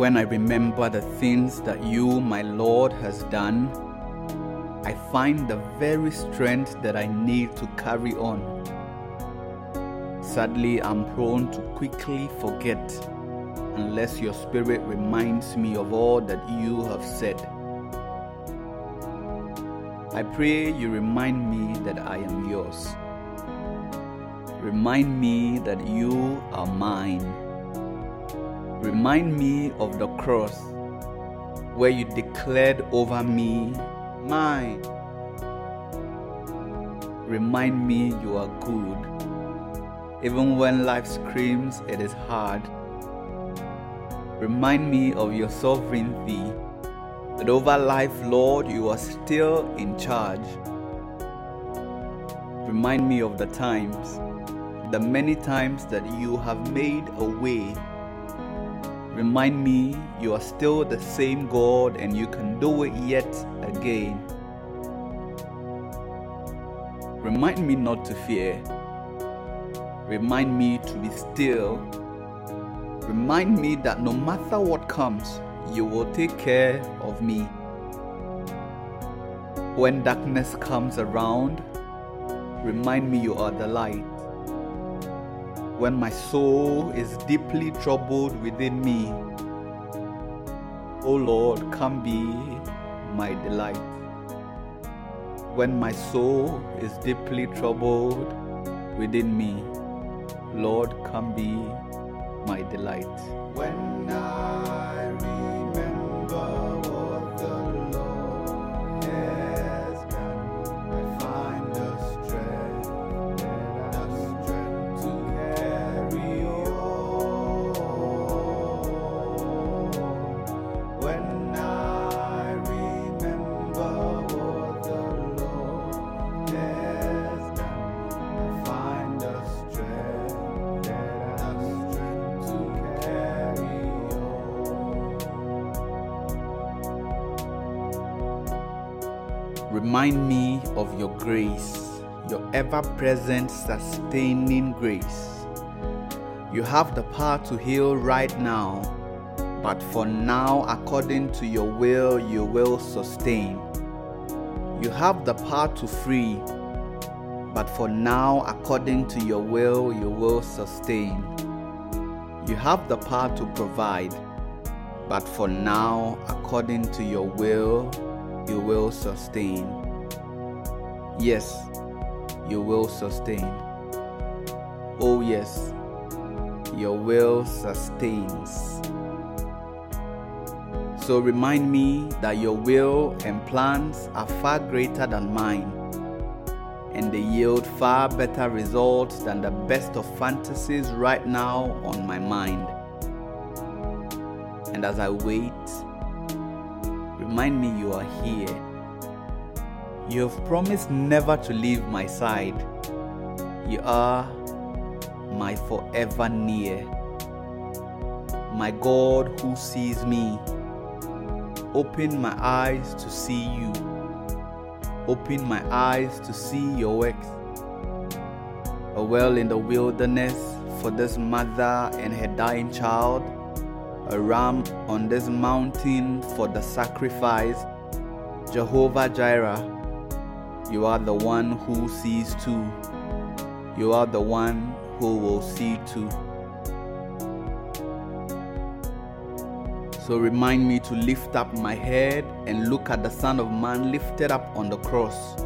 When I remember the things that you, my Lord, has done, I find the very strength that I need to carry on. Sadly, I'm prone to quickly forget unless your spirit reminds me of all that you have said. I pray you remind me that I am yours. Remind me that you are mine. Remind me of the cross where you declared over me, mine. Remind me you are good, even when life screams it is hard. Remind me of your sovereignty, that over life, Lord, you are still in charge. Remind me of the times, the many times that you have made a way. Remind me you are still the same God and you can do it yet again. Remind me not to fear. Remind me to be still. Remind me that no matter what comes, you will take care of me. When darkness comes around, remind me you are the light. When my soul is deeply troubled within me, O Lord, come be my delight. When my soul is deeply troubled within me, Lord, come be my delight. When I remember Remind me of your grace, your ever present sustaining grace. You have the power to heal right now, but for now, according to your will, you will sustain. You have the power to free, but for now, according to your will, you will sustain. You have the power to provide, but for now, according to your will, you will sustain. Yes, you will sustain. Oh, yes, your will sustains. So remind me that your will and plans are far greater than mine, and they yield far better results than the best of fantasies right now on my mind. And as I wait, remind me you are here. You have promised never to leave my side. You are my forever near. My God who sees me. Open my eyes to see you. Open my eyes to see your works. A well in the wilderness for this mother and her dying child. A ram on this mountain for the sacrifice. Jehovah Jireh, you are the one who sees too. You are the one who will see too. So remind me to lift up my head and look at the Son of Man lifted up on the cross.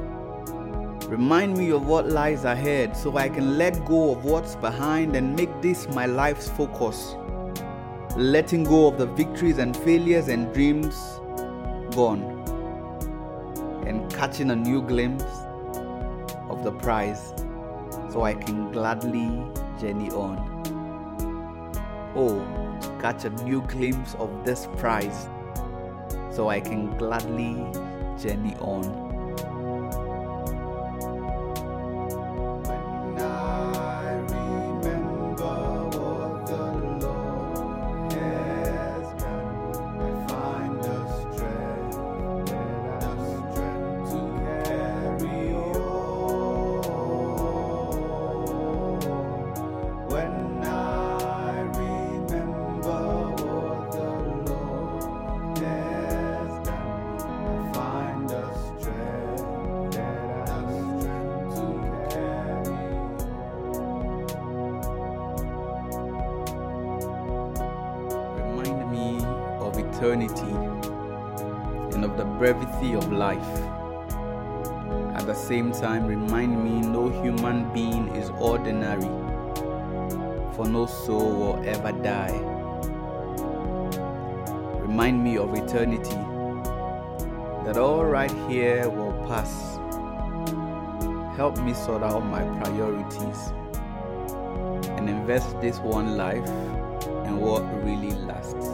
Remind me of what lies ahead so I can let go of what's behind and make this my life's focus. Letting go of the victories and failures and dreams gone and catching a new glimpse of the prize so I can gladly journey on. Oh, to catch a new glimpse of this prize so I can gladly journey on. Eternity and of the brevity of life. At the same time, remind me no human being is ordinary, for no soul will ever die. Remind me of eternity, that all right here will pass. Help me sort out my priorities and invest this one life in what really lasts.